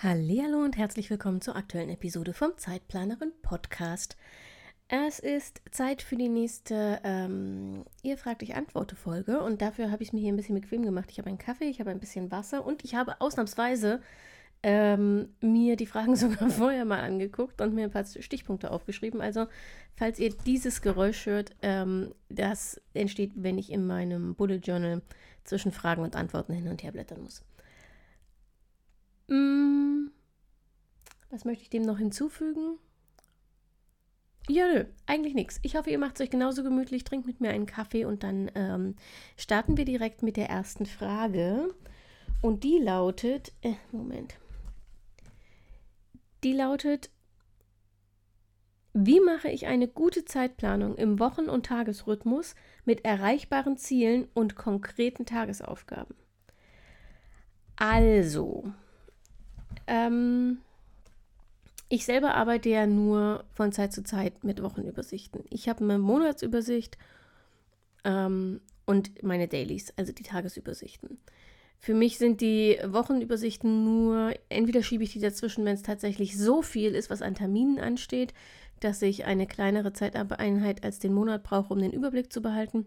Hallo und herzlich willkommen zur aktuellen Episode vom Zeitplanerin Podcast. Es ist Zeit für die nächste ähm, Ihr fragt, ich antworte Folge und dafür habe ich es mir hier ein bisschen bequem gemacht. Ich habe einen Kaffee, ich habe ein bisschen Wasser und ich habe ausnahmsweise ähm, mir die Fragen sogar vorher mal angeguckt und mir ein paar Stichpunkte aufgeschrieben. Also, falls ihr dieses Geräusch hört, ähm, das entsteht, wenn ich in meinem Bullet Journal zwischen Fragen und Antworten hin und her blättern muss. Was möchte ich dem noch hinzufügen? Ja, nö, eigentlich nichts. Ich hoffe, ihr macht es euch genauso gemütlich, trinkt mit mir einen Kaffee und dann ähm, starten wir direkt mit der ersten Frage. Und die lautet, äh, Moment. Die lautet, wie mache ich eine gute Zeitplanung im Wochen- und Tagesrhythmus mit erreichbaren Zielen und konkreten Tagesaufgaben? Also, ähm, ich selber arbeite ja nur von Zeit zu Zeit mit Wochenübersichten. Ich habe eine Monatsübersicht ähm, und meine Dailies, also die Tagesübersichten. Für mich sind die Wochenübersichten nur, entweder schiebe ich die dazwischen, wenn es tatsächlich so viel ist, was an Terminen ansteht, dass ich eine kleinere Zeiteinheit als den Monat brauche, um den Überblick zu behalten.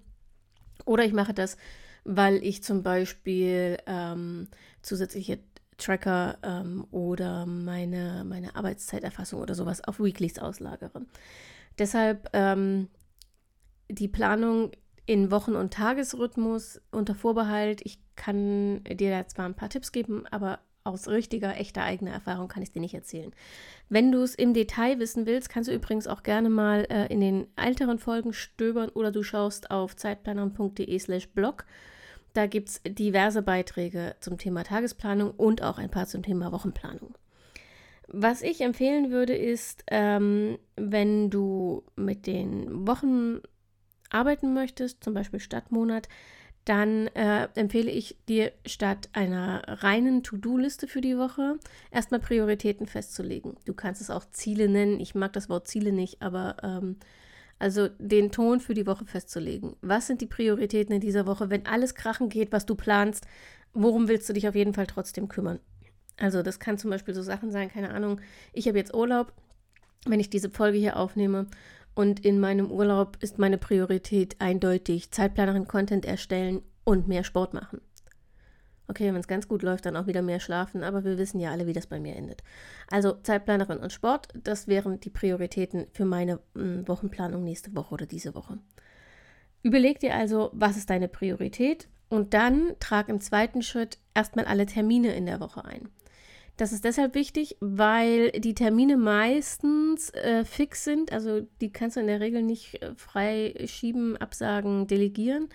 Oder ich mache das, weil ich zum Beispiel ähm, zusätzliche Tracker ähm, oder meine, meine Arbeitszeiterfassung oder sowas auf Weeklies auslagere. Deshalb ähm, die Planung in Wochen- und Tagesrhythmus unter Vorbehalt. Ich kann dir da zwar ein paar Tipps geben, aber aus richtiger, echter eigener Erfahrung kann ich dir nicht erzählen. Wenn du es im Detail wissen willst, kannst du übrigens auch gerne mal äh, in den älteren Folgen stöbern oder du schaust auf zeitplanerin.de slash blog da gibt es diverse Beiträge zum Thema Tagesplanung und auch ein paar zum Thema Wochenplanung. Was ich empfehlen würde, ist, ähm, wenn du mit den Wochen arbeiten möchtest, zum Beispiel Stadtmonat, dann äh, empfehle ich dir statt einer reinen To-Do-Liste für die Woche erstmal Prioritäten festzulegen. Du kannst es auch Ziele nennen. Ich mag das Wort Ziele nicht, aber ähm, also den Ton für die Woche festzulegen. Was sind die Prioritäten in dieser Woche, wenn alles krachen geht, was du planst? Worum willst du dich auf jeden Fall trotzdem kümmern? Also das kann zum Beispiel so Sachen sein, keine Ahnung, ich habe jetzt Urlaub, wenn ich diese Folge hier aufnehme und in meinem Urlaub ist meine Priorität eindeutig Zeitplanerin Content erstellen und mehr Sport machen. Okay, wenn es ganz gut läuft, dann auch wieder mehr schlafen, aber wir wissen ja alle, wie das bei mir endet. Also Zeitplanerin und Sport, das wären die Prioritäten für meine m, hm, Wochenplanung nächste Woche oder diese Woche. Überleg dir also, was ist deine Priorität und dann trag im zweiten Schritt erstmal alle Termine in der Woche ein. Das ist deshalb wichtig, weil die Termine meistens äh, fix sind, also die kannst du in der Regel nicht äh, frei schieben, absagen, delegieren,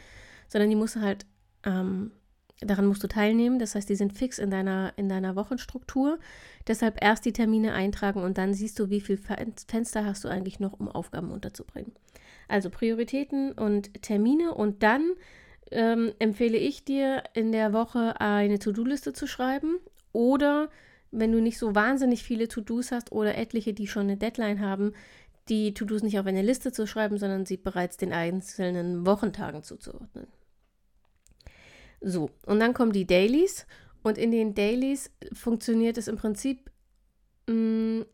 sondern die musst du halt ähm, Daran musst du teilnehmen. Das heißt, die sind fix in deiner, in deiner Wochenstruktur. Deshalb erst die Termine eintragen und dann siehst du, wie viel Fenster hast du eigentlich noch, um Aufgaben unterzubringen. Also Prioritäten und Termine und dann ähm, empfehle ich dir in der Woche eine To-Do-Liste zu schreiben oder wenn du nicht so wahnsinnig viele To-Dos hast oder etliche, die schon eine Deadline haben, die To-Dos nicht auf eine Liste zu schreiben, sondern sie bereits den einzelnen Wochentagen zuzuordnen. So, und dann kommen die Dailies und in den Dailies funktioniert es im Prinzip mh, mm,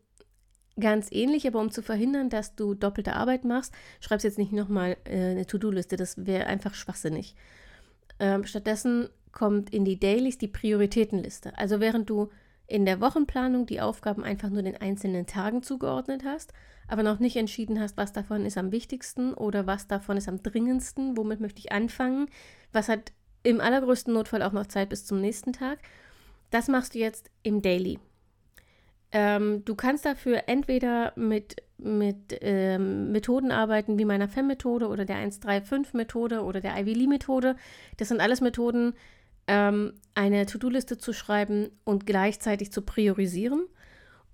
ganz ähnlich, aber um zu verhindern, dass du doppelte Arbeit machst, schreibst jetzt nicht nochmal äh, eine To-Do-Liste, das wäre einfach schwachsinnig. Ähm, stattdessen kommt in die Dailies die Prioritätenliste. Also während du in der Wochenplanung die Aufgaben einfach nur den einzelnen Tagen zugeordnet hast, aber noch nicht entschieden hast, was davon ist am wichtigsten oder was davon ist am dringendsten, womit möchte ich anfangen, was hat im allergrößten Notfall auch noch Zeit bis zum nächsten Tag. Das machst du jetzt im Daily. Ähm, du kannst dafür entweder mit, mit ähm, Methoden arbeiten wie meiner FEM-Methode oder der 135-Methode oder der Ivy Lee-Methode. Das sind alles Methoden, ähm, eine To-Do-Liste zu schreiben und gleichzeitig zu priorisieren.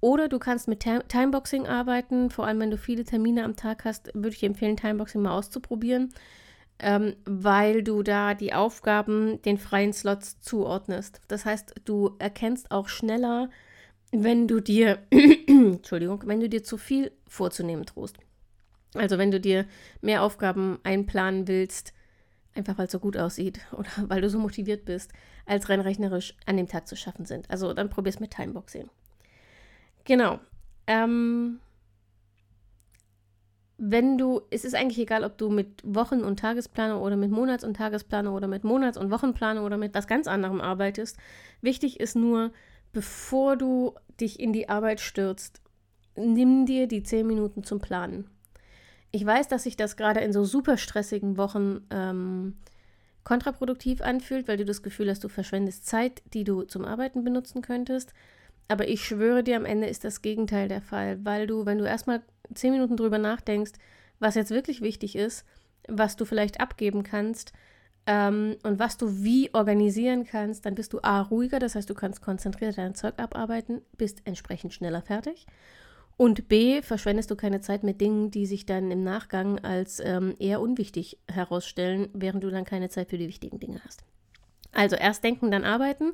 Oder du kannst mit Timeboxing arbeiten, vor allem wenn du viele Termine am Tag hast, würde ich empfehlen, Timeboxing mal auszuprobieren, ähm, weil du da die Aufgaben den freien Slots zuordnest. Das heißt, du erkennst auch schneller, wenn du dir, Entschuldigung, wenn du dir zu viel vorzunehmen drohst. Also wenn du dir mehr Aufgaben einplanen willst, einfach weil es so gut aussieht oder weil du so motiviert bist, als rein rechnerisch an dem Tag zu schaffen sind. Also dann probier's mit Timeboxing. Genau. Ähm, wenn du, es ist eigentlich egal, ob du mit Wochen- und Tagesplaner oder mit Monats- und Tagesplaner oder mit Monats- und Wochenplaner oder mit was ganz anderem arbeitest. Wichtig ist nur, bevor du dich in die Arbeit stürzt, nimm dir die 10 Minuten zum Planen. Ich weiß, dass sich das gerade in so super stressigen Wochen ähm, kontraproduktiv anfühlt, weil du das Gefühl hast, du verschwendest Zeit, die du zum Arbeiten benutzen könntest. Aber ich schwöre dir, am Ende ist das Gegenteil der Fall, weil du, wenn du erstmal zehn Minuten drüber nachdenkst, was jetzt wirklich wichtig ist, was du vielleicht abgeben kannst ähm, und was du wie organisieren kannst, dann bist du A ruhiger, das heißt, du kannst konzentriert dein Zeug abarbeiten, bist entsprechend schneller fertig. Und B, verschwendest du keine Zeit mit Dingen, die sich dann im Nachgang als ähm, eher unwichtig herausstellen, während du dann keine Zeit für die wichtigen Dinge hast. Also erst denken, dann arbeiten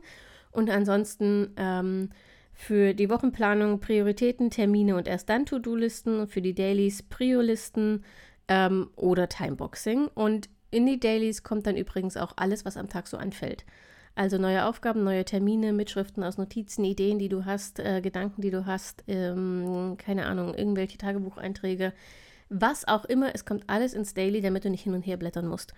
und ansonsten ähm, für die Wochenplanung Prioritäten, Termine und erst dann To-Do-Listen für die Dailies Prio-Listen ähm, oder Timeboxing. Und in die Dailies kommt dann übrigens auch alles, was am Tag so anfällt. Also neue Aufgaben, neue Termine, Mitschriften aus Notizen, Ideen, die du hast, äh, Gedanken, die du hast, ähm, keine Ahnung, irgendwelche Tagebucheinträge, was auch immer. Es kommt alles ins Daily, damit du nicht hin und her blättern musst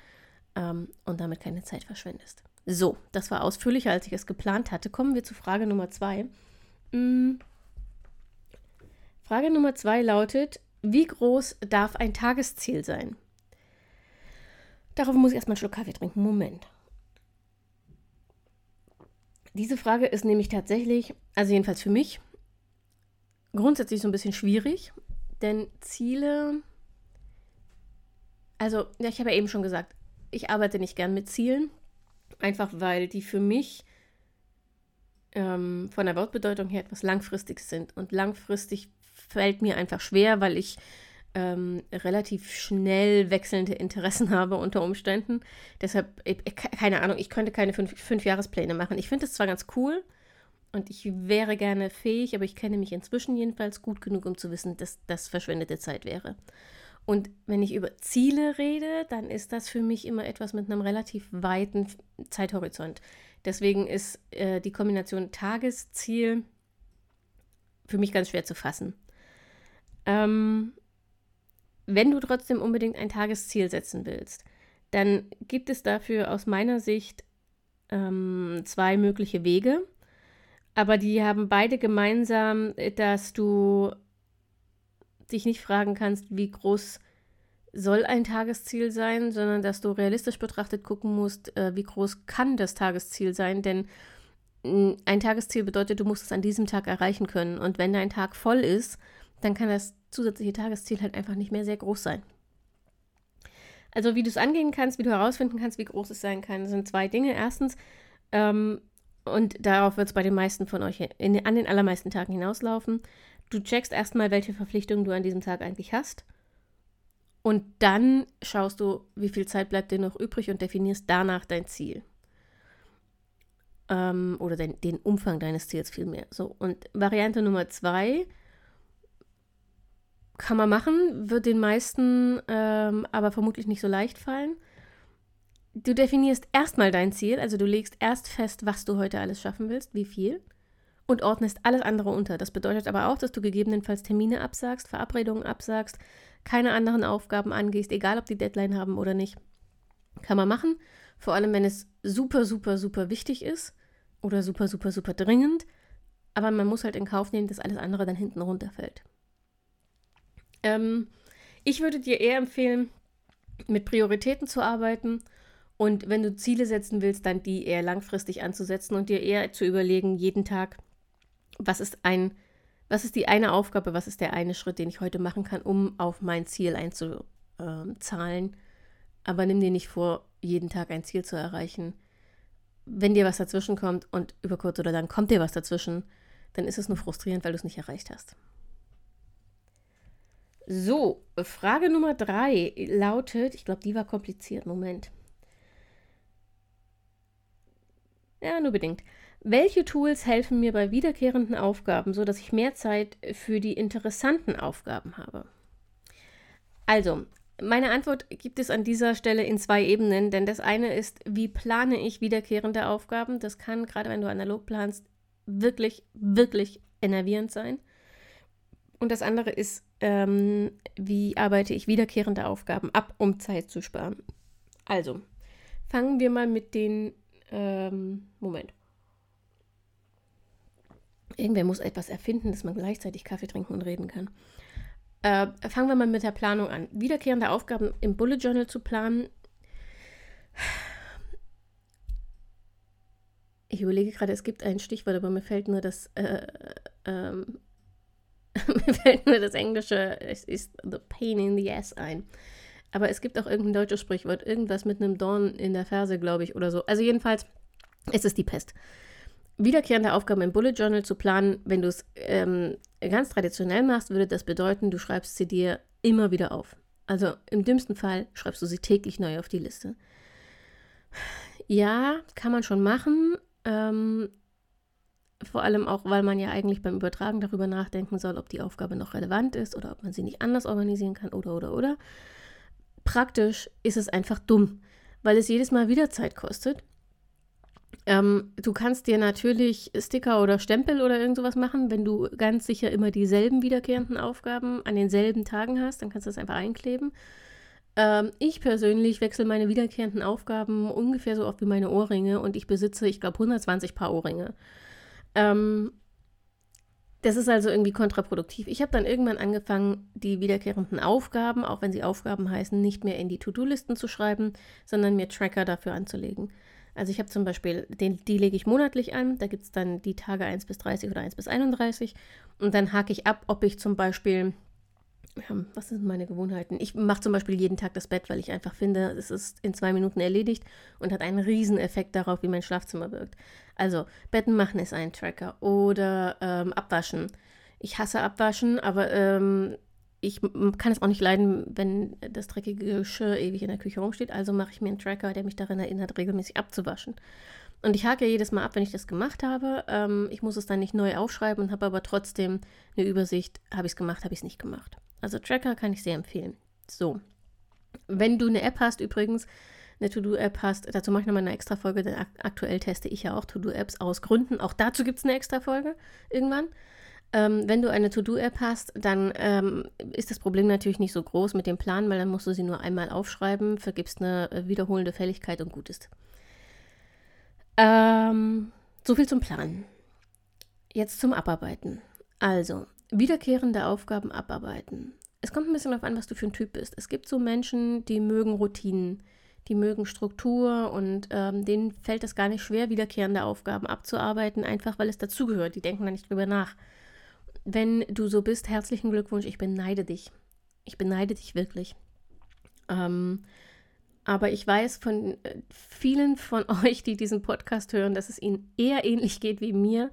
ähm, und damit keine Zeit verschwendest. So, das war ausführlicher, als ich es geplant hatte. Kommen wir zu Frage Nummer zwei. Hm. Frage Nummer zwei lautet, wie groß darf ein Tagesziel sein? Darauf muss ich erstmal einen Schluck Kaffee trinken. Moment. Diese Frage ist nämlich tatsächlich, also jedenfalls für mich, grundsätzlich so ein bisschen schwierig, denn Ziele, also ja, ich habe ja eben schon gesagt, ich arbeite nicht gern mit Zielen, einfach weil die für mich ähm, von der Wortbedeutung her etwas langfristig sind. Und langfristig fällt mir einfach schwer, weil ich ähm, relativ schnell wechselnde Interessen habe unter Umständen. Deshalb, keine Ahnung, ich könnte keine fünf, fünf Jahrespläne machen. Ich finde es zwar ganz cool und ich wäre gerne fähig, aber ich kenne mich inzwischen jedenfalls gut genug, um zu wissen, dass das verschwendete Zeit wäre. Und wenn ich über Ziele rede, dann ist das für mich immer etwas mit einem relativ weiten Zeithorizont. Deswegen ist äh, die Kombination Tagesziel für mich ganz schwer zu fassen. Ähm, wenn du trotzdem unbedingt ein Tagesziel setzen willst, dann gibt es dafür aus meiner Sicht ähm, zwei mögliche Wege. Aber die haben beide gemeinsam, dass du dich nicht fragen kannst, wie groß soll ein Tagesziel sein, sondern dass du realistisch betrachtet gucken musst, äh, wie groß kann das Tagesziel sein. Denn mh, ein Tagesziel bedeutet, du musst es an diesem Tag erreichen können. Und wenn dein Tag voll ist, dann kann das zusätzliche Tagesziel halt einfach nicht mehr sehr groß sein. Also wie du es angehen kannst, wie du herausfinden kannst, wie groß es sein kann, sind zwei Dinge. Erstens, ähm, und darauf wird es bei den meisten von euch in, an den allermeisten Tagen hinauslaufen, du checkst erstmal, welche Verpflichtungen du an diesem Tag eigentlich hast. Und dann schaust du, wie viel Zeit bleibt dir noch übrig und definierst danach dein Ziel. Ähm, oder den, den Umfang deines Ziels vielmehr. So, und Variante Nummer zwei kann man machen, wird den meisten ähm, aber vermutlich nicht so leicht fallen. Du definierst erstmal dein Ziel, also du legst erst fest, was du heute alles schaffen willst, wie viel, und ordnest alles andere unter. Das bedeutet aber auch, dass du gegebenenfalls Termine absagst, Verabredungen absagst, keine anderen Aufgaben angehst, egal ob die Deadline haben oder nicht. Kann man machen, vor allem wenn es super, super, super wichtig ist oder super, super, super dringend. Aber man muss halt in Kauf nehmen, dass alles andere dann hinten runterfällt. Ähm, ich würde dir eher empfehlen, mit Prioritäten zu arbeiten und wenn du Ziele setzen willst, dann die eher langfristig anzusetzen und dir eher zu überlegen, jeden Tag, was ist ein, was ist die eine Aufgabe, was ist der eine Schritt, den ich heute machen kann, um auf mein Ziel einzuzahlen. Aber nimm dir nicht vor, jeden Tag ein Ziel zu erreichen. Wenn dir was dazwischen kommt und über kurz oder lang kommt dir was dazwischen, dann ist es nur frustrierend, weil du es nicht erreicht hast. So, Frage Nummer drei lautet, ich glaube, die war kompliziert, Moment. Ja, nur bedingt. Welche Tools helfen mir bei wiederkehrenden Aufgaben, sodass ich mehr Zeit für die interessanten Aufgaben habe? Also, meine Antwort gibt es an dieser Stelle in zwei Ebenen, denn das eine ist, wie plane ich wiederkehrende Aufgaben? Das kann, gerade wenn du analog planst, wirklich, wirklich enervierend sein. Und das andere ist, ähm, wie arbeite ich wiederkehrende Aufgaben ab, um Zeit zu sparen. Also, fangen wir mal mit den ähm, Moment. Irgendwer muss etwas erfinden, dass man gleichzeitig Kaffee trinken und reden kann. Äh, fangen wir mal mit der Planung an. Wiederkehrende Aufgaben im Bullet Journal zu planen. Ich überlege gerade, es gibt ein Stichwort, aber mir fällt nur das, äh, ähm, mir fällt nur das Englische, es ist the pain in the ass ein. Aber es gibt auch irgendein deutsches Sprichwort, irgendwas mit einem Dorn in der Ferse, glaube ich, oder so. Also jedenfalls, es ist die Pest. Wiederkehrende Aufgaben im Bullet Journal zu planen, wenn du es ähm, ganz traditionell machst, würde das bedeuten, du schreibst sie dir immer wieder auf. Also im dümmsten Fall schreibst du sie täglich neu auf die Liste. Ja, kann man schon machen. Ähm, vor allem auch, weil man ja eigentlich beim Übertragen darüber nachdenken soll, ob die Aufgabe noch relevant ist oder ob man sie nicht anders organisieren kann oder oder oder. Praktisch ist es einfach dumm, weil es jedes Mal wieder Zeit kostet. Ähm, du kannst dir natürlich Sticker oder Stempel oder irgend sowas machen, wenn du ganz sicher immer dieselben wiederkehrenden Aufgaben an denselben Tagen hast, dann kannst du das einfach einkleben. Ähm, ich persönlich wechsle meine wiederkehrenden Aufgaben ungefähr so oft wie meine Ohrringe und ich besitze, ich glaube, 120 Paar Ohrringe. Ähm, das ist also irgendwie kontraproduktiv. Ich habe dann irgendwann angefangen, die wiederkehrenden Aufgaben, auch wenn sie Aufgaben heißen, nicht mehr in die To-Do-Listen zu schreiben, sondern mir Tracker dafür anzulegen. Also ich habe zum Beispiel, den, die lege ich monatlich an, da gibt es dann die Tage 1 bis 30 oder 1 bis 31 und dann hake ich ab, ob ich zum Beispiel, was sind meine Gewohnheiten? Ich mache zum Beispiel jeden Tag das Bett, weil ich einfach finde, es ist in zwei Minuten erledigt und hat einen riesen Effekt darauf, wie mein Schlafzimmer wirkt. Also, Betten machen ist ein Tracker. Oder ähm, Abwaschen. Ich hasse Abwaschen, aber ähm, ich kann es auch nicht leiden, wenn das dreckige Geschirr ewig in der Küche rumsteht. Also mache ich mir einen Tracker, der mich daran erinnert, regelmäßig abzuwaschen. Und ich hake jedes Mal ab, wenn ich das gemacht habe. Ähm, ich muss es dann nicht neu aufschreiben und habe aber trotzdem eine Übersicht. Habe ich es gemacht, habe ich es nicht gemacht. Also Tracker kann ich sehr empfehlen. So. Wenn du eine App hast, übrigens, eine To-Do-App hast, dazu mache ich nochmal eine extra Folge, denn aktuell teste ich ja auch To-Do-Apps aus Gründen. Auch dazu gibt es eine extra Folge irgendwann. Ähm, wenn du eine To-Do-App hast, dann ähm, ist das Problem natürlich nicht so groß mit dem Plan, weil dann musst du sie nur einmal aufschreiben, vergibst eine äh, wiederholende Fälligkeit und gut ist. Ähm, so viel zum Plan. Jetzt zum Abarbeiten. Also, wiederkehrende Aufgaben abarbeiten. Es kommt ein bisschen darauf an, was du für ein Typ bist. Es gibt so Menschen, die mögen Routinen die mögen Struktur und ähm, denen fällt es gar nicht schwer, wiederkehrende Aufgaben abzuarbeiten, einfach weil es dazugehört. Die denken da nicht drüber nach. Wenn du so bist, herzlichen Glückwunsch, ich beneide dich. Ich beneide dich wirklich. Ähm, aber ich weiß von äh, vielen von euch, die diesen Podcast hören, dass es ihnen eher ähnlich geht wie mir.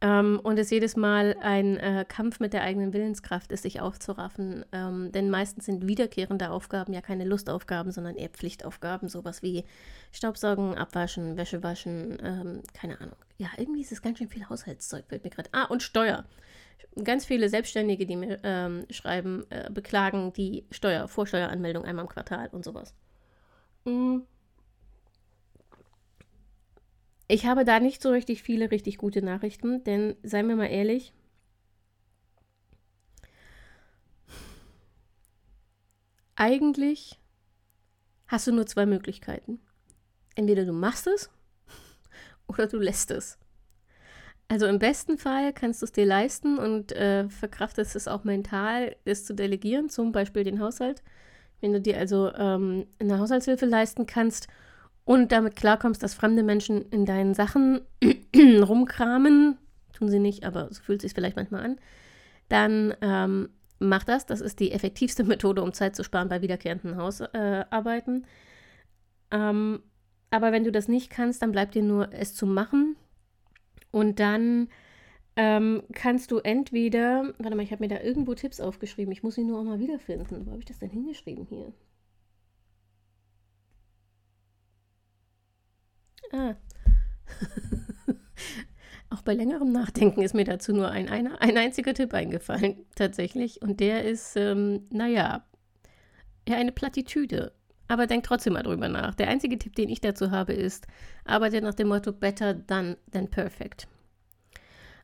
Ähm, und es jedes Mal ein äh, Kampf mit der eigenen Willenskraft ist, sich aufzuraffen. Ähm, denn meistens sind wiederkehrende Aufgaben ja keine Lustaufgaben, sondern eher Pflichtaufgaben. Sowas wie Staubsaugen, Abwaschen, Wäsche waschen, ähm, keine Ahnung. Ja, irgendwie ist es ganz schön viel Haushaltszeug, fällt mir gerade. Ah, und Steuer. Ganz viele Selbstständige, die mir ähm, schreiben, äh, beklagen die Steuer, Vorsteueranmeldung einmal im Quartal und sowas. Mhm. Ich habe da nicht so richtig viele richtig gute Nachrichten, denn seien wir mal ehrlich, eigentlich hast du nur zwei Möglichkeiten. Entweder du machst es oder du lässt es. Also im besten Fall kannst du es dir leisten und äh, verkraftest es auch mental, es zu delegieren, zum Beispiel den Haushalt. Wenn du dir also ähm, eine Haushaltshilfe leisten kannst und damit klarkommst, dass fremde Menschen in deinen Sachen rumkramen, tun sie nicht, aber so fühlt es sich vielleicht manchmal an, dann ähm, mach das. Das ist die effektivste Methode, um Zeit zu sparen bei wiederkehrenden Hausarbeiten. Äh, ähm, aber wenn du das nicht kannst, dann bleibt dir nur es zu machen und dann ähm, kannst du entweder, warte mal, ich habe mir da irgendwo Tipps aufgeschrieben, ich muss sie nur auch mal wiederfinden. Wo habe ich das denn hingeschrieben hier? Ah. auch bei längerem Nachdenken ist mir dazu nur ein, ein, ein einziger Tipp eingefallen, tatsächlich. Und der ist, ähm, naja, ja, eine Plattitüde. Aber denk trotzdem mal drüber nach. Der einzige Tipp, den ich dazu habe, ist, arbeite nach dem Motto better done than perfect.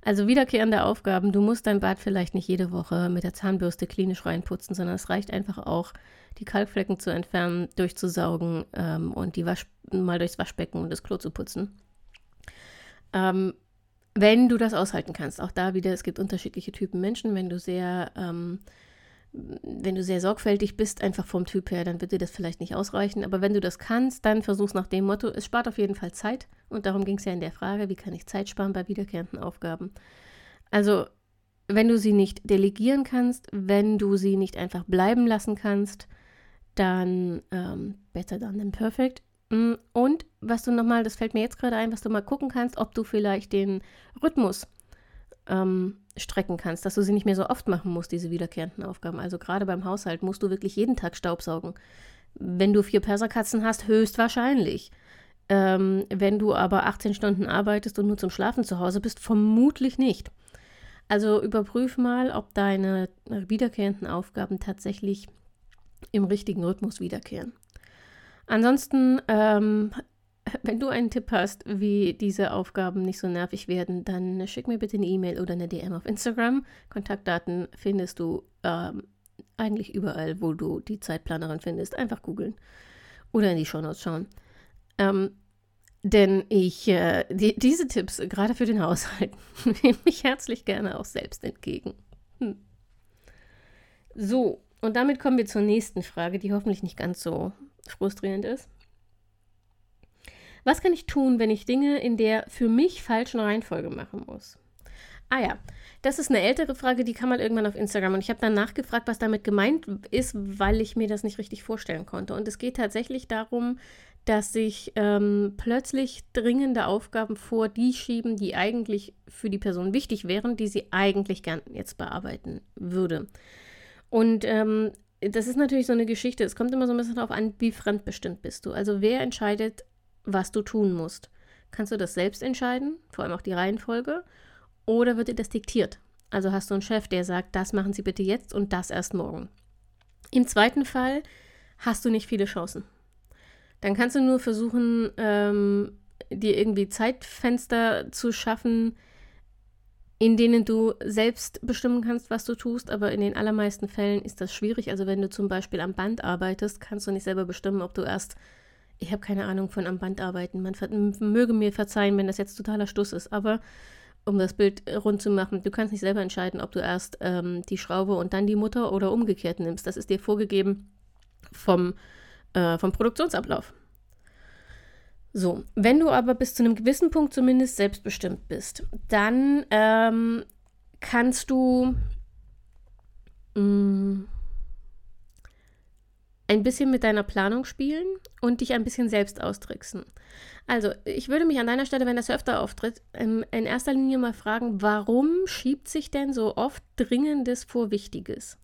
Also wiederkehrende Aufgaben. Du musst dein Bad vielleicht nicht jede Woche mit der Zahnbürste klinisch reinputzen, sondern es reicht einfach auch, die Kalkflecken zu entfernen, durchzusaugen ähm, und die Wasch mal durchs Waschbecken und das Klo zu putzen. Ähm, wenn du das aushalten kannst, auch da wieder, es gibt unterschiedliche Typen Menschen. Wenn du sehr ähm, wenn du sehr sorgfältig bist, einfach vom Typ her, dann wird dir das vielleicht nicht ausreichen. Aber wenn du das kannst, dann versuch's nach dem Motto, es spart auf jeden Fall Zeit. Und darum ging es ja in der Frage, wie kann ich Zeit sparen bei wiederkehrenden Aufgaben. Also, wenn du sie nicht delegieren kannst, wenn du sie nicht einfach bleiben lassen kannst, dann ähm, better done than perfect. Mm, und was du nochmal, das fällt mir jetzt gerade ein, was du mal gucken kannst, ob du vielleicht den Rhythmus ähm, strecken kannst, dass du sie nicht mehr so oft machen musst, diese wiederkehrenden Aufgaben. Also gerade beim Haushalt musst du wirklich jeden Tag Staubsaugen. Wenn du vier Perserkatzen hast, höchstwahrscheinlich. Ähm, wenn du aber 18 Stunden arbeitest und nur zum Schlafen zu Hause bist, vermutlich nicht. Also überprüf mal, ob deine wiederkehrenden Aufgaben tatsächlich im richtigen Rhythmus wiederkehren. Ansonsten ähm, wenn du einen Tipp hast, wie diese Aufgaben nicht so nervig werden, dann schick mir bitte eine E-Mail oder eine DM auf Instagram. Kontaktdaten findest du ähm, eigentlich überall, wo du die Zeitplanerin findest. Einfach googeln oder in die Shownotes schauen. Ähm, denn ich, äh, die, diese Tipps, gerade für den Haushalt, nehme ich herzlich gerne auch selbst entgegen. Hm. So, und damit kommen wir zur nächsten Frage, die hoffentlich nicht ganz so frustrierend ist. Was kann ich tun, wenn ich Dinge in der für mich falschen Reihenfolge machen muss? Ah ja, das ist eine ältere Frage, die kam mal irgendwann auf Instagram und ich habe dann nachgefragt, was damit gemeint ist, weil ich mir das nicht richtig vorstellen konnte. Und es geht tatsächlich darum, dass sich ähm, plötzlich dringende Aufgaben vor die schieben, die eigentlich für die Person wichtig wären, die sie eigentlich gern jetzt bearbeiten würde. Und ähm, das ist natürlich so eine Geschichte. Es kommt immer so ein bisschen darauf an, wie fremdbestimmt bist du. Also wer entscheidet, was du tun musst. Kannst du das selbst entscheiden, vor allem auch die Reihenfolge, oder wird dir das diktiert? Also hast du einen Chef, der sagt, das machen Sie bitte jetzt und das erst morgen. Im zweiten Fall hast du nicht viele Chancen. Dann kannst du nur versuchen, ähm, dir irgendwie Zeitfenster zu schaffen, in denen du selbst bestimmen kannst, was du tust, aber in den allermeisten Fällen ist das schwierig. Also wenn du zum Beispiel am Band arbeitest, kannst du nicht selber bestimmen, ob du erst ich habe keine Ahnung von am Band arbeiten. Man möge mir verzeihen, wenn das jetzt totaler Stuss ist, aber um das Bild rund zu machen, du kannst nicht selber entscheiden, ob du erst ähm, die Schraube und dann die Mutter oder umgekehrt nimmst. Das ist dir vorgegeben vom, äh, vom Produktionsablauf. So, wenn du aber bis zu einem gewissen Punkt zumindest selbstbestimmt bist, dann ähm, kannst du mh, mm, ein bisschen mit deiner Planung spielen und dich ein bisschen selbst austricksen. Also, ich würde mich an deiner Stelle, wenn das öfter auftritt, ähm, in erster Linie mal fragen, warum schiebt sich denn so oft Dringendes vor Wichtiges?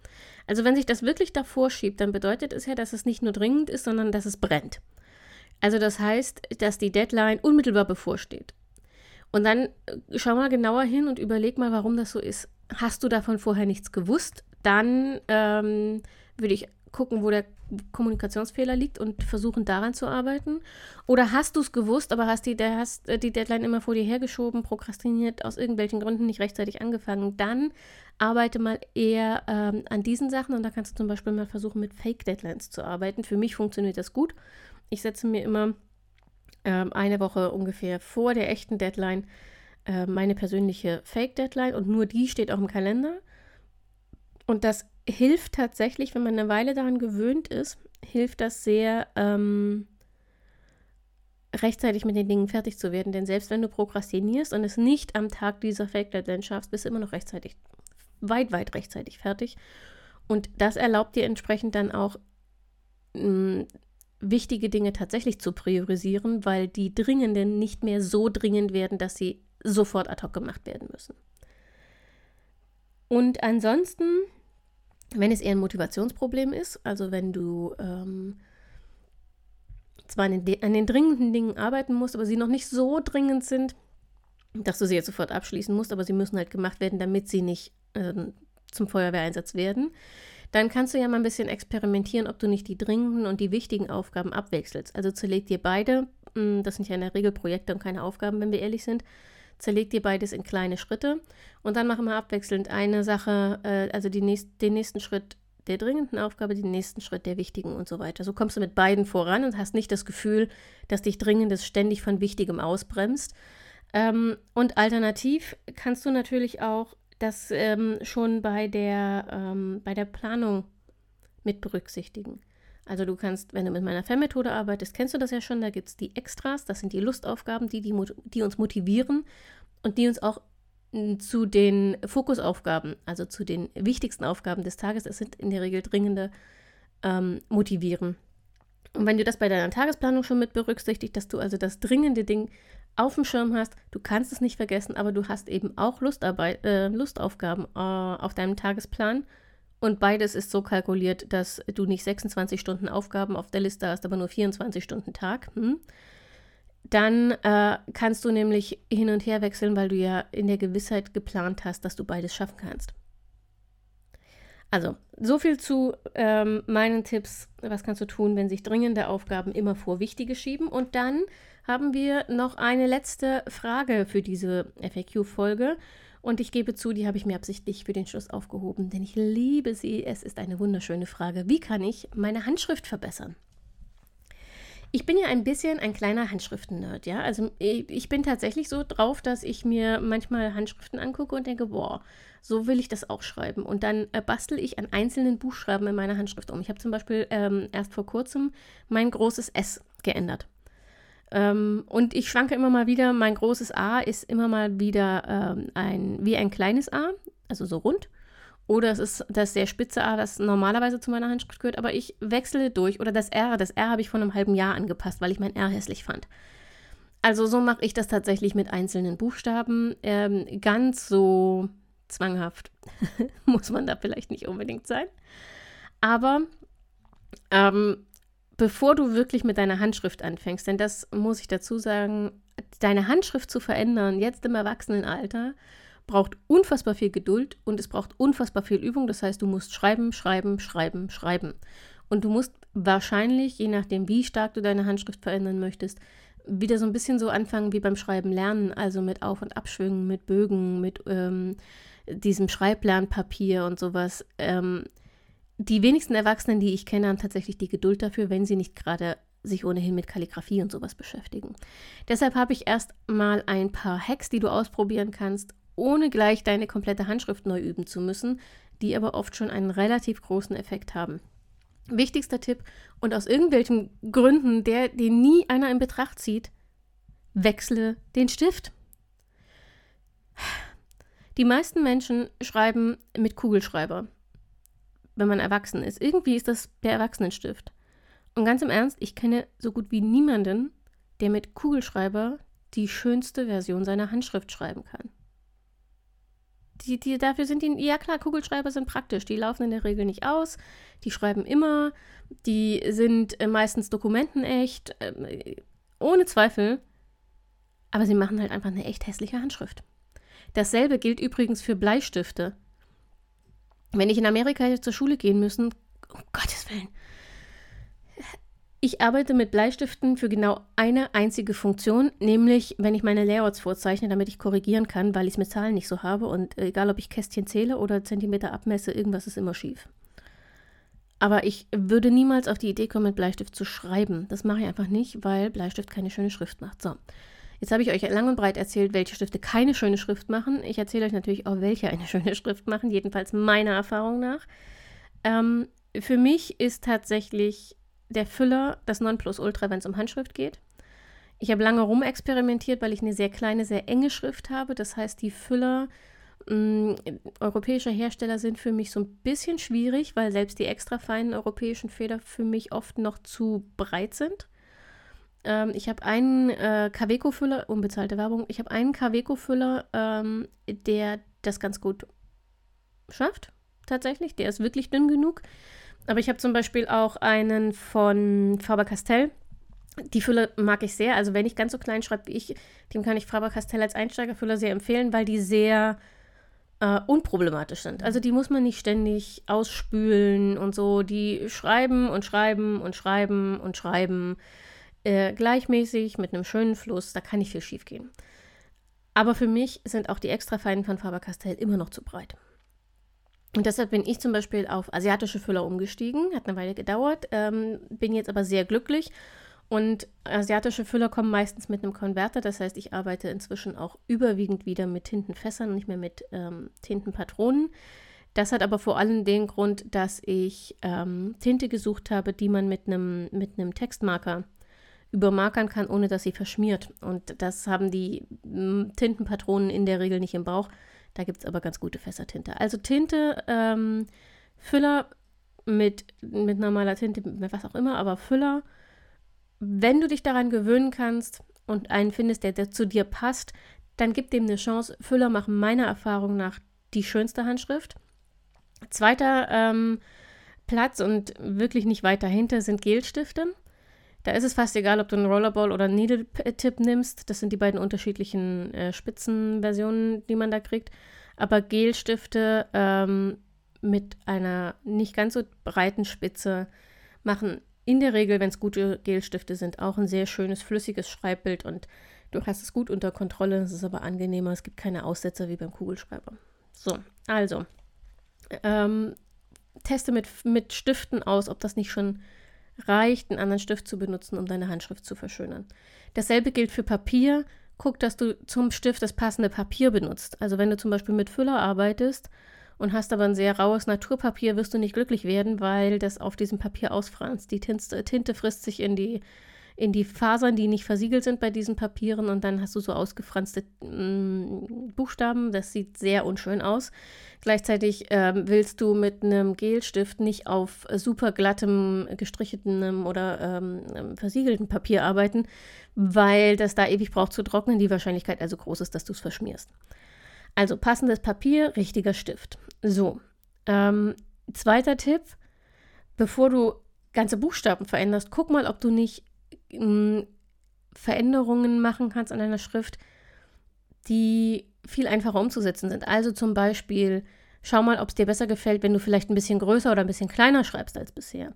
Also, wenn sich das wirklich davor schiebt, dann bedeutet es ja, dass es nicht nur dringend ist, sondern dass es brennt. Also, das heißt, dass die Deadline unmittelbar bevorsteht. Und dann äh, schau mal genauer hin und überleg mal, warum das so ist. Hast du davon vorher nichts gewusst? Dann ähm, würde ich gucken, wo der Kommunikationsfehler liegt und versuchen daran zu arbeiten? Oder hast du es gewusst, aber hast die, der, hast äh, die Deadline immer vor dir hergeschoben, prokrastiniert, aus irgendwelchen Gründen nicht rechtzeitig angefangen? Dann arbeite mal eher ähm, an diesen Sachen und da kannst du zum Beispiel mal versuchen, mit Fake-Deadlines zu arbeiten. Für mich funktioniert das gut. Ich setze mir immer ähm, eine Woche ungefähr vor der echten Deadline äh, meine persönliche Fake-Deadline und nur die steht auch im Kalender. Und das hilft tatsächlich, wenn man eine Weile daran gewöhnt ist, hilft das sehr, ähm, rechtzeitig mit den Dingen fertig zu werden. Denn selbst wenn du prokrastinierst und es nicht am Tag dieser Fake Deadline schaffst, bist du immer noch rechtzeitig, weit, weit rechtzeitig fertig. Und das erlaubt dir entsprechend dann auch mh, mm, wichtige Dinge tatsächlich zu priorisieren, weil die dringenden nicht mehr so dringend werden, dass sie sofort ad hoc gemacht werden müssen. Und ansonsten, wenn es eher ein Motivationsproblem ist, also wenn du ähm, zwar an den, an den dringenden Dingen arbeiten musst, aber sie noch nicht so dringend sind, dass du sie jetzt sofort abschließen musst, aber sie müssen halt gemacht werden, damit sie nicht äh, zum Feuerwehreinsatz werden, dann kannst du ja mal ein bisschen experimentieren, ob du nicht die dringenden und die wichtigen Aufgaben abwechselst. Also zerleg dir beide, hm, das sind ja in der Regel Projekte und keine Aufgaben, wenn wir ehrlich sind, zerleg dir beides in kleine Schritte und dann mach mal abwechselnd eine Sache, äh, also nächst, den nächsten Schritt der dringenden Aufgabe, den nächsten Schritt der wichtigen und so weiter. So kommst du mit beiden voran und hast nicht das Gefühl, dass dich Dringendes ständig von Wichtigem ausbremst. Ähm, und alternativ kannst du natürlich auch das ähm, schon bei der, ähm, bei der Planung mit berücksichtigen. Also du kannst, wenn du mit meiner Fan-Methode arbeitest, kennst du das ja schon, da gibt es die Extras, das sind die Lustaufgaben, die, die, die uns motivieren und die uns auch hm, zu den Fokusaufgaben, also zu den wichtigsten Aufgaben des Tages, das sind in der Regel dringende, ähm, motivieren. Und wenn du das bei deiner Tagesplanung schon mit berücksichtigst, dass du also das dringende Ding auf dem Schirm hast, du kannst es nicht vergessen, aber du hast eben auch Lustarbeit, äh, Lustaufgaben äh, auf deinem Tagesplan. Und beides ist so kalkuliert, dass du nicht 26 Stunden Aufgaben auf der Liste hast, aber nur 24 Stunden Tag. Hm? Dann äh, kannst du nämlich hin und her wechseln, weil du ja in der Gewissheit geplant hast, dass du beides schaffen kannst. Also, so viel zu ähm, meinen Tipps. Was kannst du tun, wenn sich dringende Aufgaben immer vor wichtige schieben? Und dann haben wir noch eine letzte Frage für diese FAQ-Folge. Und ich gebe zu, die habe ich mir absichtlich für den Schluss aufgehoben, denn ich liebe sie. Es ist eine wunderschöne Frage. Wie kann ich meine Handschrift verbessern? Ich bin ja ein bisschen ein kleiner Handschriften-Nerd, ja. Also ich bin tatsächlich so drauf, dass ich mir manchmal Handschriften angucke und denke, boah, so will ich das auch schreiben. Und dann äh, bastel ich an einzelnen Buchstaben in meiner Handschrift um. Ich habe zum Beispiel ähm, erst vor kurzem mein großes S geändert. Ähm, und ich schwanke immer mal wieder, mein großes A ist immer mal wieder ähm, ein, wie ein kleines A, also so rund. Oder es ist das sehr spitze A, das normalerweise zu meiner Handschrift gehört, aber ich wechsle durch. Oder das R, das R habe ich vor einem halben Jahr angepasst, weil ich mein R hässlich fand. Also so mache ich das tatsächlich mit einzelnen Buchstaben. Ähm, ganz so zwanghaft muss man da vielleicht nicht unbedingt sein. Aber ähm, bevor du wirklich mit deiner Handschrift anfängst, denn das muss ich dazu sagen, deine Handschrift zu verändern, jetzt im Erwachsenenalter, braucht unfassbar viel Geduld und es braucht unfassbar viel Übung. Das heißt, du musst schreiben, schreiben, schreiben, schreiben. Und du musst wahrscheinlich, je nachdem, wie stark du deine Handschrift verändern möchtest, wieder so ein bisschen so anfangen wie beim Schreiben lernen, also mit Auf- und Abschwüngen, mit Bögen, mit ähm, diesem Schreiblernpapier und sowas. Ähm, die wenigsten Erwachsenen, die ich kenne, haben tatsächlich die Geduld dafür, wenn sie nicht gerade sich ohnehin mit Kalligrafie und sowas beschäftigen. Deshalb habe ich erst mal ein paar Hacks, die du ausprobieren kannst, ohne gleich deine komplette Handschrift neu üben zu müssen, die aber oft schon einen relativ großen Effekt haben. Wichtigster Tipp und aus irgendwelchen Gründen, der den nie einer in Betracht zieht, wechsle den Stift. Die meisten Menschen schreiben mit Kugelschreiber wenn man erwachsen ist. Irgendwie ist das der Erwachsenenstift. Und ganz im Ernst, ich kenne so gut wie niemanden, der mit Kugelschreiber die schönste Version seiner Handschrift schreiben kann. Die, die, dafür sind die, ja klar, Kugelschreiber sind praktisch. Die laufen in der Regel nicht aus, die schreiben immer, die sind äh, meistens dokumentenecht, äh, ohne Zweifel. Aber sie machen halt einfach eine echt hässliche Handschrift. Dasselbe gilt übrigens für Bleistifte. Wenn ich in Amerika hätte zur Schule gehen müssen, um Gottes Willen. Ich arbeite mit Bleistiften für genau eine einzige Funktion, nämlich wenn ich meine Layouts vorzeichne, damit ich korrigieren kann, weil ich es mit Zahlen nicht so habe. Und egal, ob ich Kästchen zähle oder Zentimeter abmesse, irgendwas ist immer schief. Aber ich würde niemals auf die Idee kommen, mit Bleistift zu schreiben. Das mache ich einfach nicht, weil Bleistift keine schöne Schrift macht. So. Jetzt habe ich euch lang und breit erzählt, welche Stifte keine schöne Schrift machen. Ich erzähle euch natürlich auch, welche eine schöne Schrift machen, jedenfalls meiner Erfahrung nach. Ähm, für mich ist tatsächlich der Füller das Nonplusultra, wenn es um Handschrift geht. Ich habe lange rumexperimentiert, weil ich eine sehr kleine, sehr enge Schrift habe. Das heißt, die Füller mm, europäischer Hersteller sind für mich so ein bisschen schwierig, weil selbst die extra feinen europäischen Feder für mich oft noch zu breit sind. Ähm, ich habe einen äh, Kaweco-Füller, unbezahlte Werbung, ich habe einen Kaweco-Füller, ähm, der das ganz gut schafft, tatsächlich. Der ist wirklich dünn genug. Aber ich habe zum Beispiel auch einen von Faber-Castell. Die Fülle mag ich sehr. Also wenn ich ganz so klein schreibe wie ich, dem kann ich Faber-Castell als Einsteigerfüller sehr empfehlen, weil die sehr äh, unproblematisch sind. Also die muss man nicht ständig ausspülen und so. Die schreiben und schreiben und schreiben und schreiben äh, gleichmäßig mit einem schönen Fluss. Da kann nicht viel schief gehen. Aber für mich sind auch die extra feinen von Faber-Castell immer noch zu breit. Und deshalb bin ich zum Beispiel auf asiatische Füller umgestiegen. Hat eine Weile gedauert, ähm, bin jetzt aber sehr glücklich. Und asiatische Füller kommen meistens mit einem Konverter. Das heißt, ich arbeite inzwischen auch überwiegend wieder mit Tintenfässern, nicht mehr mit ähm, Tintenpatronen. Das hat aber vor allem den Grund, dass ich ähm, Tinte gesucht habe, die man mit einem mit Textmarker übermarkern kann, ohne dass sie verschmiert. Und das haben die mm, Tintenpatronen in der Regel nicht im Bauch. Da gibt es aber ganz gute Fässertinte. Also Tinte, ähm, Füller mit, mit normaler Tinte, mit was auch immer, aber Füller, wenn du dich daran gewöhnen kannst und einen findest, der, der zu dir passt, dann gib dem eine Chance. Füller machen meiner Erfahrung nach die schönste Handschrift. Zweiter ähm, Platz und wirklich nicht weit dahinter sind Gelstifte. Da ist es fast egal, ob du einen Rollerball oder einen Needle-Tip nimmst. Das sind die beiden unterschiedlichen äh, Spitzenversionen, die man da kriegt. Aber Gelstifte ähm, mit einer nicht ganz so breiten Spitze machen in der Regel, wenn es gute Gelstifte sind, auch ein sehr schönes, flüssiges Schreibbild und du hast es gut unter Kontrolle. Es ist aber angenehmer. Es gibt keine Aussetzer wie beim Kugelschreiber. So, also ähm, teste mit, mit Stiften aus, ob das nicht schon reicht, einen anderen Stift zu benutzen, um deine Handschrift zu verschönern. Dasselbe gilt für Papier. Guck, dass du zum Stift das passende Papier benutzt. Also wenn du zum Beispiel mit Füller arbeitest und hast aber ein sehr raues Naturpapier, wirst du nicht glücklich werden, weil das auf diesem Papier ausfranst. Die Tinte, frisst sich in die in die Fasern, die nicht versiegelt sind bei diesen Papieren und dann hast du so ausgefranste mm, Buchstaben. Das sieht sehr unschön aus. Gleichzeitig ähm, willst du mit einem Gelstift nicht auf super glattem, gestrichetem oder ähm, versiegeltem Papier arbeiten, weil das da ewig braucht zu trocknen, die Wahrscheinlichkeit also groß ist, dass du es verschmierst. Also passendes Papier, richtiger Stift. So, ähm, zweiter Tipp, bevor du ganze Buchstaben veränderst, guck mal, ob du nicht Veränderungen machen kannst an deiner Schrift, die viel einfacher umzusetzen sind. Also zum Beispiel, schau mal, ob es dir besser gefällt, wenn du vielleicht ein bisschen größer oder ein bisschen kleiner schreibst als bisher.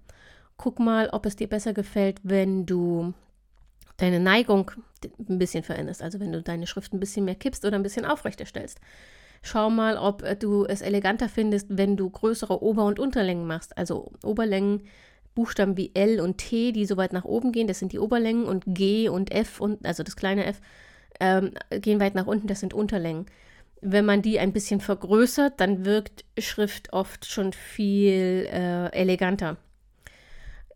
Guck mal, ob es dir besser gefällt, wenn du deine Neigung ein bisschen veränderst. Also wenn du deine Schrift ein bisschen mehr kippst oder ein bisschen aufrechter stellst. Schau mal, ob du es eleganter findest, wenn du größere Ober- und Unterlängen machst. Also Oberlängen Buchstaben wie L und T, die so weit nach oben gehen, das sind die Oberlängen, und G und F, und, also das kleine F, ähm, gehen weit nach unten, das sind Unterlängen. Wenn man die ein bisschen vergrößert, dann wirkt Schrift oft schon viel äh, eleganter.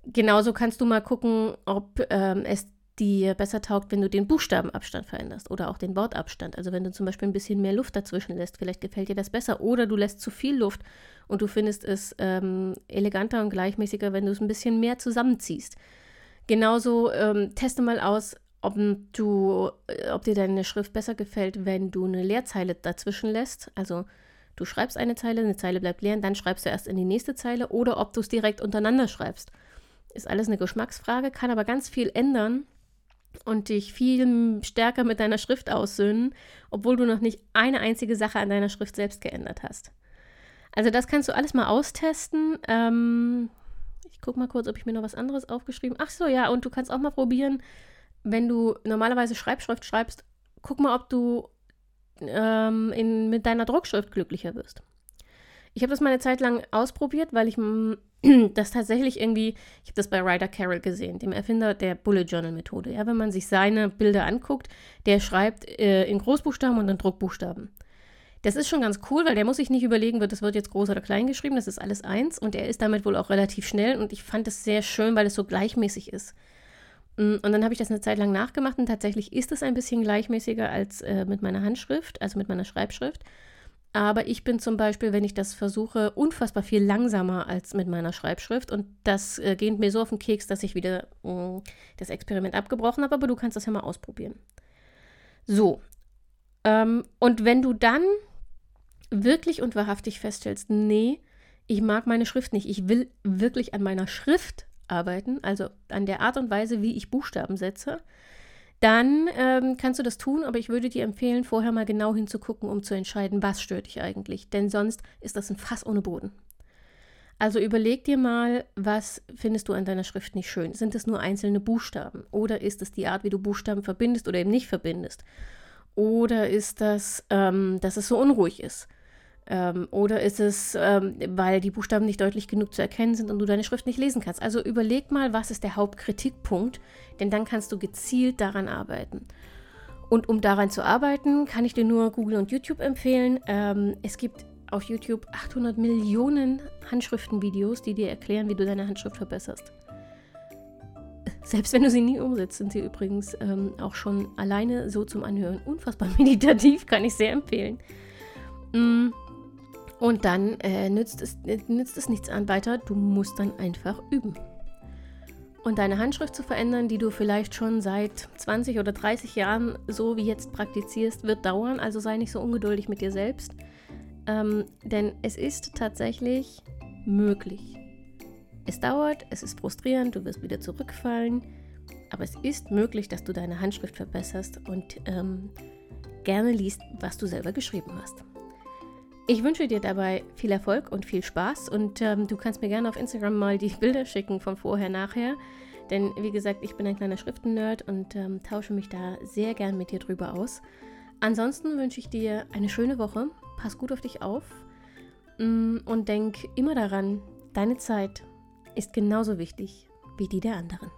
Genauso kannst du mal gucken, ob ähm, es dir besser taugt, wenn du den Buchstabenabstand veränderst oder auch den Wortabstand. Also wenn du zum Beispiel ein bisschen mehr Luft dazwischen lässt, vielleicht gefällt dir das besser. Oder du lässt zu viel Luft und du findest es ähm, eleganter und gleichmäßiger, wenn du es ein bisschen mehr zusammenziehst. Genauso ähm, teste mal aus, ob du, äh, ob dir deine Schrift besser gefällt, wenn du eine Leerzeile dazwischen lässt. Also du schreibst eine Zeile, eine Zeile bleibt leer und dann schreibst du erst in die nächste Zeile oder ob du es direkt untereinander schreibst. Ist alles eine Geschmacksfrage, kann aber ganz viel ändern und dich viel stärker mit deiner Schrift aussöhnen, obwohl du noch nicht eine einzige Sache an deiner Schrift selbst geändert hast. Also das kannst du alles mal austesten. Ähm, ich gucke mal kurz, ob ich mir noch was anderes aufgeschrieben. Ach so, ja, und du kannst auch mal probieren, wenn du normalerweise Schreibschrift schreibst, guck mal, ob du ähm, in, mit deiner Druckschrift glücklicher wirst. Ich habe das mal eine Zeit lang ausprobiert, weil ich das tatsächlich irgendwie, ich habe das bei Ryder Carroll gesehen, dem Erfinder der Bullet Journal Methode. Ja, wenn man sich seine Bilder anguckt, der schreibt äh, in Großbuchstaben und in Druckbuchstaben. Das ist schon ganz cool, weil der muss sich nicht überlegen, wird das wird jetzt groß oder klein geschrieben, das ist alles eins und er ist damit wohl auch relativ schnell und ich fand es sehr schön, weil es so gleichmäßig ist. Mm, und dann habe ich das eine Zeit lang nachgemacht und tatsächlich ist es ein bisschen gleichmäßiger als äh, mit meiner Handschrift, also mit meiner Schreibschrift. Aber ich bin zum Beispiel, wenn ich das versuche, unfassbar viel langsamer als mit meiner Schreibschrift. Und das äh, geht mir so auf den Keks, dass ich wieder äh, das Experiment abgebrochen habe. Aber du kannst das ja mal ausprobieren. So. Ähm, und wenn du dann wirklich und wahrhaftig feststellst, nee, ich mag meine Schrift nicht, ich will wirklich an meiner Schrift arbeiten, also an der Art und Weise, wie ich Buchstaben setze, dann ähm, kannst du das tun, aber ich würde dir empfehlen, vorher mal genau hinzugucken, um zu entscheiden, was stört dich eigentlich. Denn sonst ist das ein Fass ohne Boden. Also überleg dir mal, was findest du an deiner Schrift nicht schön? Sind es nur einzelne Buchstaben? Oder ist es die Art, wie du Buchstaben verbindest oder eben nicht verbindest? Oder ist das, ähm, dass es so unruhig ist? Ähm, oder ist es, ähm, weil die Buchstaben nicht deutlich genug zu erkennen sind und du deine Schrift nicht lesen kannst? Also überleg mal, was ist der Hauptkritikpunkt, denn dann kannst du gezielt daran arbeiten. Und um daran zu arbeiten, kann ich dir nur Google und YouTube empfehlen. Ähm, es gibt auf YouTube 800 Millionen Handschriftenvideos, die dir erklären, wie du deine Handschrift verbesserst. Selbst wenn du sie nie umsetzt, sind sie übrigens ähm, auch schon alleine so zum Anhören unfassbar meditativ, kann ich sehr empfehlen. Mm. Und dann äh, nützt, es, nützt es nichts an weiter, du musst dann einfach üben. Und deine Handschrift zu verändern, die du vielleicht schon seit 20 oder 30 Jahren so wie jetzt praktizierst, wird dauern, also sei nicht so ungeduldig mit dir selbst. Ähm, denn es ist tatsächlich möglich. Es dauert, es ist frustrierend, du wirst wieder zurückfallen, aber es ist möglich, dass du deine Handschrift verbesserst und ähm, gerne liest, was du selber geschrieben hast. Ich wünsche dir dabei viel Erfolg und viel Spaß und ähm, du kannst mir gerne auf Instagram mal die Bilder schicken von vorher, nachher. Denn wie gesagt, ich bin ein kleiner Schriftennerd und ähm, tausche mich da sehr gern mit dir drüber aus. Ansonsten wünsche ich dir eine schöne Woche pass gut auf dich auf mm, und denk immer daran, deine Zeit ist genauso wichtig wie die der anderen.